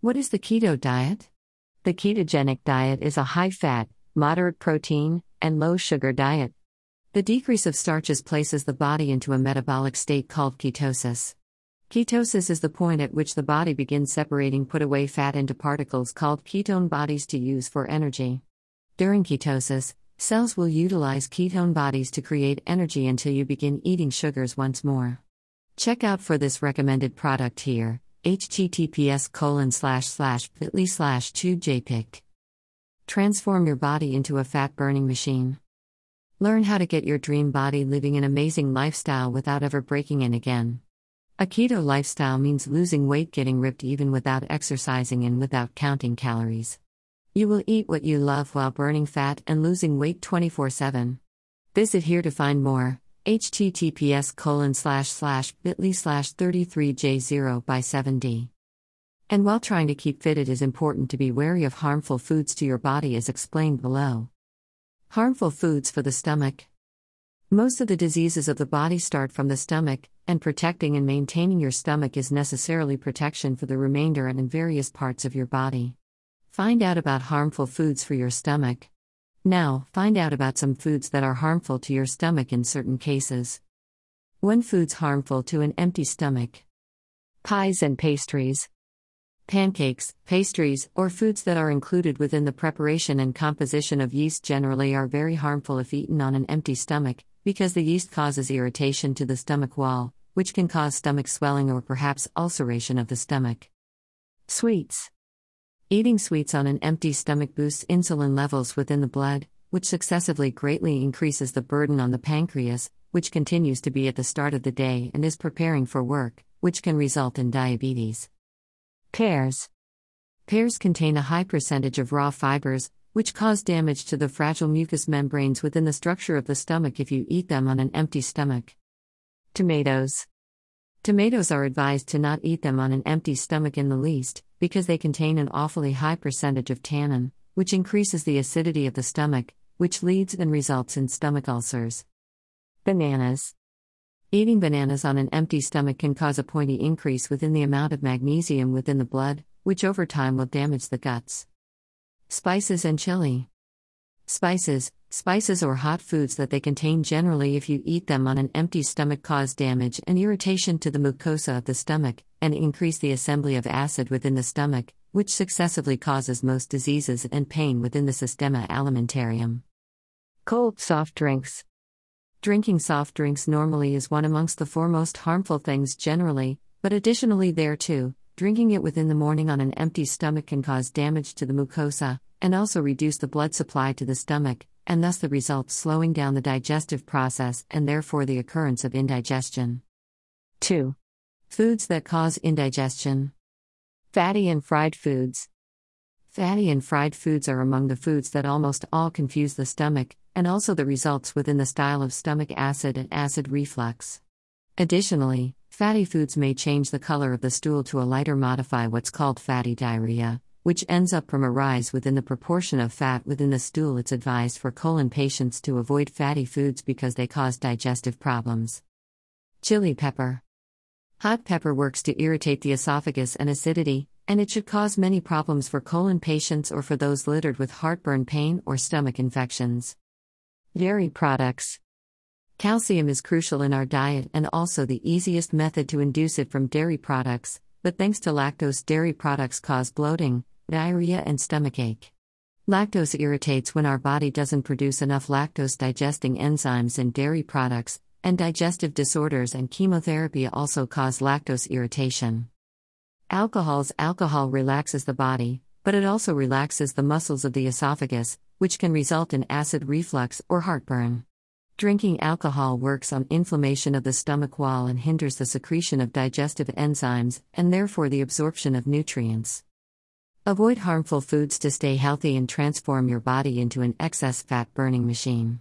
What is the keto diet? The ketogenic diet is a high fat, moderate protein, and low sugar diet. The decrease of starches places the body into a metabolic state called ketosis. Ketosis is the point at which the body begins separating put away fat into particles called ketone bodies to use for energy. During ketosis, cells will utilize ketone bodies to create energy until you begin eating sugars once more. Check out for this recommended product here https colon slash slash bit.ly slash 2jpic. Transform your body into a fat burning machine. Learn how to get your dream body living an amazing lifestyle without ever breaking in again. A keto lifestyle means losing weight, getting ripped even without exercising and without counting calories. You will eat what you love while burning fat and losing weight 24 7. Visit here to find more https colon slash slash bit.ly slash 33j0 by 7d. And while trying to keep fit, it is important to be wary of harmful foods to your body as explained below. Harmful foods for the stomach. Most of the diseases of the body start from the stomach, and protecting and maintaining your stomach is necessarily protection for the remainder and in various parts of your body. Find out about harmful foods for your stomach. Now, find out about some foods that are harmful to your stomach in certain cases. When foods harmful to an empty stomach. Pies and pastries. Pancakes, pastries, or foods that are included within the preparation and composition of yeast generally are very harmful if eaten on an empty stomach, because the yeast causes irritation to the stomach wall, which can cause stomach swelling or perhaps ulceration of the stomach. Sweets. Eating sweets on an empty stomach boosts insulin levels within the blood, which successively greatly increases the burden on the pancreas, which continues to be at the start of the day and is preparing for work, which can result in diabetes. Pears. Pears contain a high percentage of raw fibers, which cause damage to the fragile mucous membranes within the structure of the stomach if you eat them on an empty stomach. Tomatoes. Tomatoes are advised to not eat them on an empty stomach in the least, because they contain an awfully high percentage of tannin, which increases the acidity of the stomach, which leads and results in stomach ulcers. Bananas. Eating bananas on an empty stomach can cause a pointy increase within the amount of magnesium within the blood, which over time will damage the guts. Spices and chili. Spices, spices or hot foods that they contain generally if you eat them on an empty stomach cause damage and irritation to the mucosa of the stomach and increase the assembly of acid within the stomach, which successively causes most diseases and pain within the systema alimentarium. Cold soft drinks. Drinking soft drinks normally is one amongst the foremost harmful things generally, but additionally, there too, drinking it within the morning on an empty stomach can cause damage to the mucosa, and also reduce the blood supply to the stomach, and thus the result slowing down the digestive process and therefore the occurrence of indigestion. 2. Foods that cause indigestion. Fatty and fried foods. Fatty and fried foods are among the foods that almost all confuse the stomach, and also the results within the style of stomach acid and acid reflux. Additionally, fatty foods may change the color of the stool to a lighter modify what's called fatty diarrhea, which ends up from a rise within the proportion of fat within the stool. It's advised for colon patients to avoid fatty foods because they cause digestive problems. Chili pepper. Hot pepper works to irritate the esophagus and acidity, and it should cause many problems for colon patients or for those littered with heartburn pain or stomach infections. Dairy products. Calcium is crucial in our diet and also the easiest method to induce it from dairy products, but thanks to lactose, dairy products cause bloating, diarrhea, and stomachache. Lactose irritates when our body doesn't produce enough lactose digesting enzymes in dairy products, and digestive disorders and chemotherapy also cause lactose irritation. Alcohols Alcohol relaxes the body, but it also relaxes the muscles of the esophagus, which can result in acid reflux or heartburn. Drinking alcohol works on inflammation of the stomach wall and hinders the secretion of digestive enzymes and therefore the absorption of nutrients. Avoid harmful foods to stay healthy and transform your body into an excess fat burning machine.